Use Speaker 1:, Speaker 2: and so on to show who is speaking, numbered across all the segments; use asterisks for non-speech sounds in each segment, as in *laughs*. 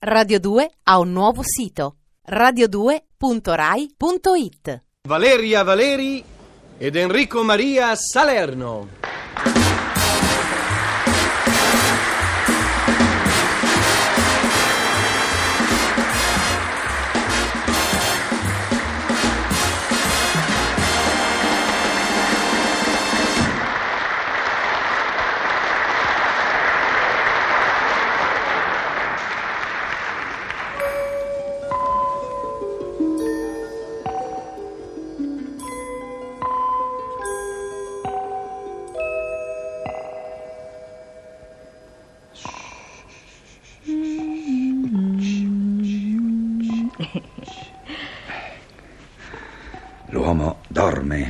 Speaker 1: Radio 2 ha un nuovo sito radio2.rai.it
Speaker 2: Valeria Valeri ed Enrico Maria Salerno.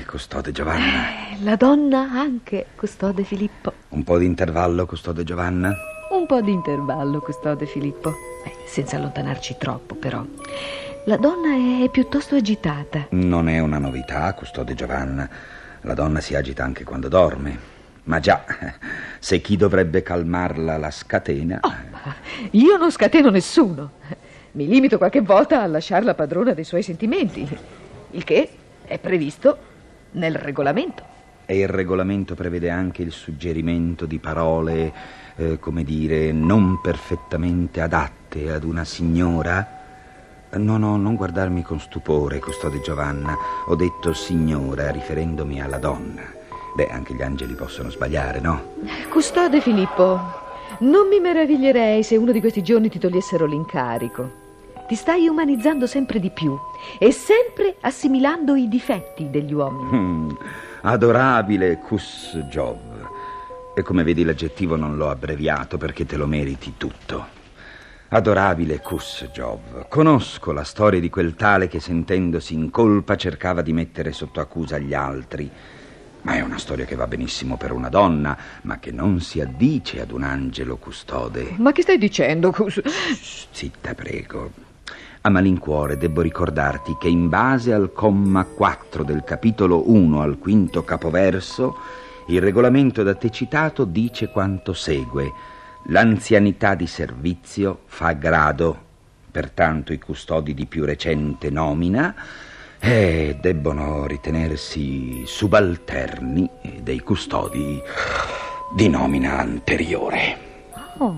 Speaker 3: Custode Giovanna.
Speaker 4: La donna anche, custode Filippo.
Speaker 3: Un po' di intervallo, custode Giovanna.
Speaker 4: Un po' di intervallo, custode Filippo. Eh, senza allontanarci troppo, però. La donna è piuttosto agitata.
Speaker 3: Non è una novità, custode Giovanna. La donna si agita anche quando dorme. Ma già, se chi dovrebbe calmarla la scatena.
Speaker 4: Oh, io non scateno nessuno. Mi limito qualche volta a lasciarla padrona dei suoi sentimenti. Il che è previsto nel regolamento.
Speaker 3: E il regolamento prevede anche il suggerimento di parole, eh, come dire, non perfettamente adatte ad una signora? No, no, non guardarmi con stupore, custode Giovanna. Ho detto signora riferendomi alla donna. Beh, anche gli angeli possono sbagliare, no?
Speaker 4: Custode Filippo, non mi meraviglierei se uno di questi giorni ti togliessero l'incarico. Ti stai umanizzando sempre di più e sempre assimilando i difetti degli uomini.
Speaker 3: Mm, adorabile Cus Giov. E come vedi l'aggettivo non l'ho abbreviato perché te lo meriti tutto. Adorabile Cus Giov. Conosco la storia di quel tale che sentendosi in colpa cercava di mettere sotto accusa gli altri. Ma è una storia che va benissimo per una donna, ma che non si addice ad un angelo custode.
Speaker 4: Ma che stai dicendo, Cus?
Speaker 3: Zitta, prego. A malincuore debbo ricordarti che in base al comma 4 del capitolo 1 al quinto capoverso, il regolamento da te citato dice quanto segue. L'anzianità di servizio fa grado, pertanto i custodi di più recente nomina eh, debbono ritenersi subalterni dei custodi di nomina anteriore.
Speaker 4: Oh,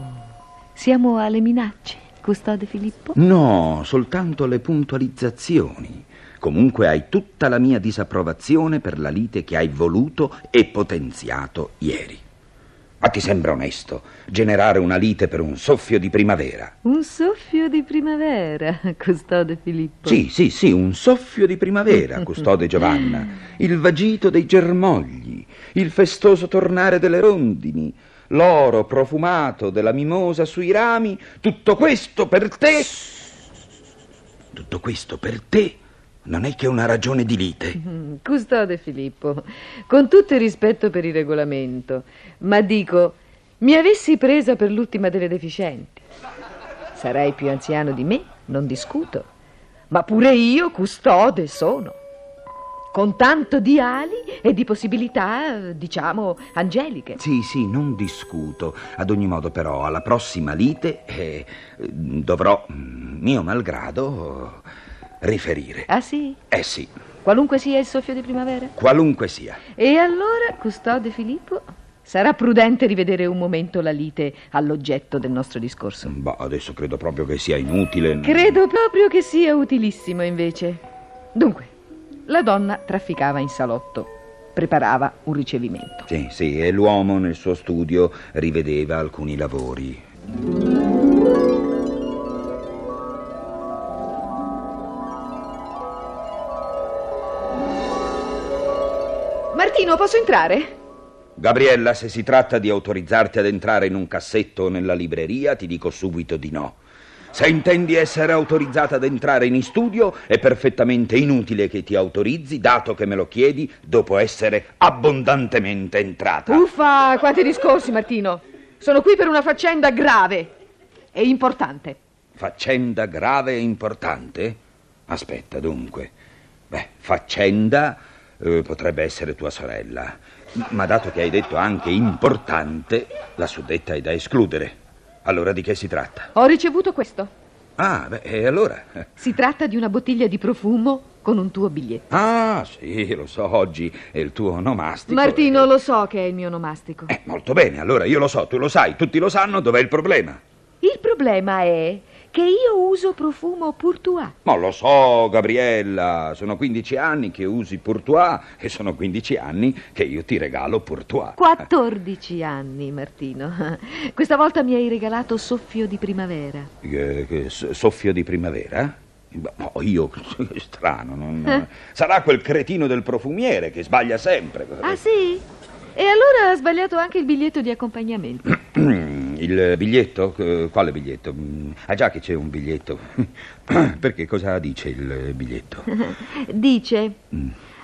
Speaker 4: siamo alle minacce, custode Filippo?
Speaker 3: No, soltanto le puntualizzazioni. Comunque hai tutta la mia disapprovazione per la lite che hai voluto e potenziato ieri. Ma ti sembra onesto generare una lite per un soffio di primavera?
Speaker 4: Un soffio di primavera, *laughs* custode Filippo.
Speaker 3: Sì, sì, sì, un soffio di primavera, *laughs* custode Giovanna. Il vagito dei germogli, il festoso tornare delle rondini, l'oro profumato della mimosa sui rami, tutto questo per te. Tutto questo per te non è che una ragione di lite.
Speaker 4: Custode Filippo, con tutto il rispetto per il regolamento, ma dico, mi avessi presa per l'ultima delle deficienti. Sarai più anziano di me, non discuto, ma pure io custode sono. Con tanto di ali e di possibilità, diciamo, angeliche.
Speaker 3: Sì, sì, non discuto. Ad ogni modo, però, alla prossima lite eh, dovrò, mio malgrado, riferire.
Speaker 4: Ah sì?
Speaker 3: Eh sì,
Speaker 4: Qualunque sia il soffio di primavera?
Speaker 3: qualunque sia.
Speaker 4: E allora, custode Filippo, sarà prudente rivedere un momento la lite all'oggetto del nostro discorso.
Speaker 3: Bah, adesso credo proprio che sia inutile.
Speaker 4: Credo proprio che sia utilissimo, invece. Dunque, la donna trafficava in salotto, preparava un ricevimento.
Speaker 3: Sì, sì, e l'uomo nel suo studio rivedeva alcuni lavori.
Speaker 4: Martino, posso entrare?
Speaker 3: Gabriella, se si tratta di autorizzarti ad entrare in un cassetto o nella libreria, ti dico subito di no. Se intendi essere autorizzata ad entrare in studio, è perfettamente inutile che ti autorizzi, dato che me lo chiedi dopo essere abbondantemente entrata.
Speaker 4: Uffa, quanti discorsi, Martino. Sono qui per una faccenda grave e importante.
Speaker 3: Faccenda grave e importante? Aspetta, dunque. Beh, faccenda eh, potrebbe essere tua sorella. Ma dato che hai detto anche importante, la suddetta è da escludere. Allora di che si tratta?
Speaker 4: Ho ricevuto questo.
Speaker 3: Ah, beh, e allora?
Speaker 4: Si tratta di una bottiglia di profumo con un tuo biglietto.
Speaker 3: Ah, sì, lo so, oggi è il tuo onomastico.
Speaker 4: Martino,
Speaker 3: e-
Speaker 4: lo so che è il mio onomastico.
Speaker 3: Eh, molto bene, allora io lo so, tu lo sai, tutti lo sanno, dov'è il problema?
Speaker 4: Il problema è che io uso profumo Pourtois.
Speaker 3: Ma lo so, Gabriella, sono 15 anni che usi Pourtois e sono 15 anni che io ti regalo Pourtois.
Speaker 4: 14 anni, Martino. *laughs* Questa volta mi hai regalato soffio di primavera.
Speaker 3: Eh, soffio di primavera? No, io, *laughs* strano, non...
Speaker 4: Eh? *laughs*
Speaker 3: sarà quel cretino del profumiere che sbaglia sempre.
Speaker 4: Ah, sì? E allora ha sbagliato anche il biglietto di accompagnamento. *clears throat*
Speaker 3: Il biglietto? Eh, Quale biglietto? Mm, Ah già che c'è un biglietto. *coughs* Perché cosa dice il biglietto? *laughs*
Speaker 4: Dice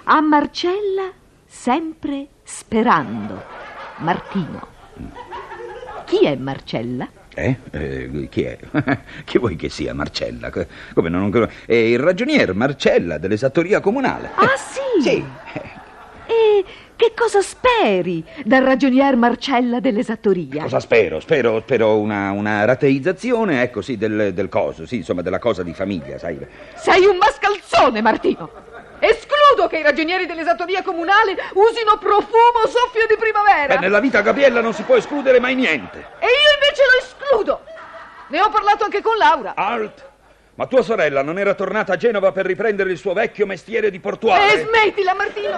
Speaker 4: a Marcella sempre sperando. Martino. Chi è Marcella?
Speaker 3: Eh? Eh, chi è? *laughs* chi vuoi che sia Marcella? Come non... non- È il ragionier Marcella dell'esattoria comunale.
Speaker 4: Ah, sì?
Speaker 3: Sì.
Speaker 4: Che cosa speri dal ragionier Marcella dell'esattoria?
Speaker 3: Cosa spero? Spero, spero una, una rateizzazione, ecco sì, del, del coso, sì, insomma, della cosa di famiglia, sai.
Speaker 4: Sei un mascalzone, Martino! Escludo che i ragionieri dell'esattoria comunale usino profumo soffio di primavera!
Speaker 3: Beh, nella vita Gabriella non si può escludere mai niente.
Speaker 4: E io invece lo escludo! Ne ho parlato anche con Laura.
Speaker 3: Alt! Ma tua sorella non era tornata a Genova per riprendere il suo vecchio mestiere di portuale?
Speaker 4: E smettila, Martino!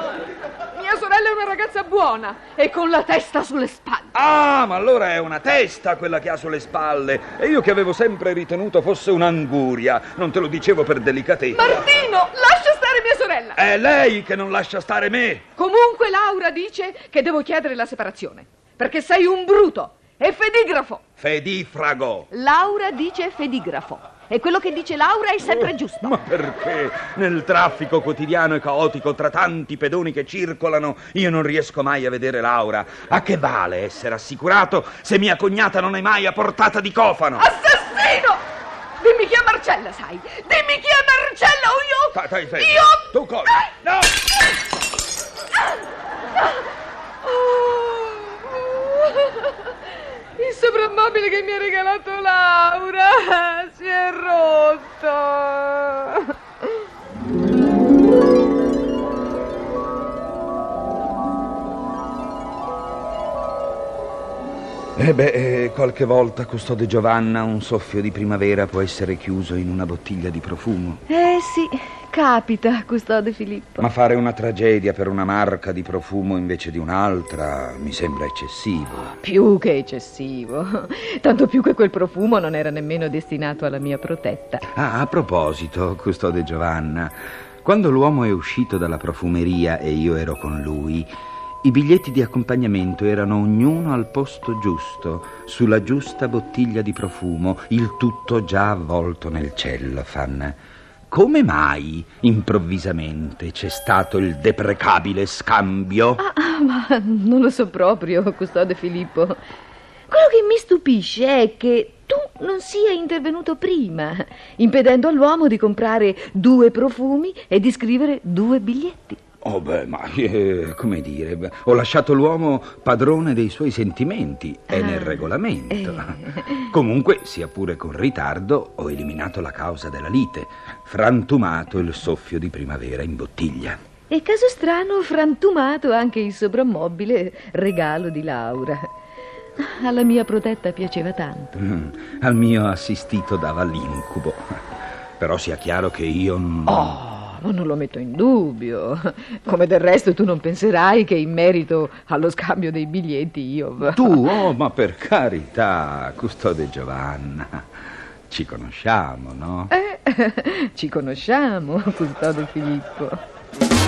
Speaker 4: Mia sorella è una ragazza buona e con la testa sulle spalle.
Speaker 3: Ah, ma allora è una testa quella che ha sulle spalle. E io che avevo sempre ritenuto fosse un'anguria. Non te lo dicevo per delicatezza.
Speaker 4: Martino, lascia stare mia sorella!
Speaker 3: È lei che non lascia stare me.
Speaker 4: Comunque Laura dice che devo chiedere la separazione, perché sei un bruto e fedigrafo.
Speaker 3: Fedifrago.
Speaker 4: Laura dice fedigrafo e quello che dice Laura è sempre giusto.
Speaker 3: Ma perché nel traffico quotidiano e caotico tra tanti pedoni che circolano io non riesco mai a vedere Laura? A che vale essere assicurato se mia cognata non è mai a portata di cofano?
Speaker 4: Assassino! Dimmi chi è Marcella, sai? Dimmi chi è Marcella o io...
Speaker 3: Stai, stai, stai.
Speaker 4: Io...
Speaker 3: Tu cosa? No!
Speaker 4: Il soprammobile che mi ha regalato Laura
Speaker 3: Eh beh, eh, qualche volta, custode Giovanna, un soffio di primavera può essere chiuso in una bottiglia di profumo.
Speaker 4: Eh sì, capita, custode Filippo.
Speaker 3: Ma fare una tragedia per una marca di profumo invece di un'altra mi sembra eccessivo.
Speaker 4: Più che eccessivo. Tanto più che quel profumo non era nemmeno destinato alla mia protetta.
Speaker 3: Ah, a proposito, custode Giovanna, quando l'uomo è uscito dalla profumeria e io ero con lui, i biglietti di accompagnamento erano ognuno al posto giusto, sulla giusta bottiglia di profumo, il tutto già avvolto nel cellofan. Come mai, improvvisamente, c'è stato il deprecabile scambio?
Speaker 4: Ah, ma non lo so proprio, custode Filippo. Quello che mi stupisce è che tu non sia intervenuto prima, impedendo all'uomo di comprare due profumi e di scrivere due biglietti.
Speaker 3: Oh beh, ma *laughs* eh, come dire, beh, ho lasciato l'uomo padrone dei suoi sentimenti, è
Speaker 4: Ah,
Speaker 3: nel regolamento.
Speaker 4: eh. *laughs*
Speaker 3: Comunque, sia pure con ritardo, ho eliminato la causa della lite, frantumato il soffio di primavera in bottiglia.
Speaker 4: E caso strano, frantumato anche il soprammobile regalo di Laura. Alla mia protetta piaceva tanto.
Speaker 3: Mm, Al mio assistito dava l'incubo. Però sia chiaro che io... non-
Speaker 4: Oh, ma non lo metto in dubbio. Come del resto tu non penserai che in merito allo scambio dei biglietti io...
Speaker 3: Tu, oh, ma per carità, custode Giovanna, ci conosciamo, no?
Speaker 4: Eh, *laughs* ci conosciamo, custode Filippo.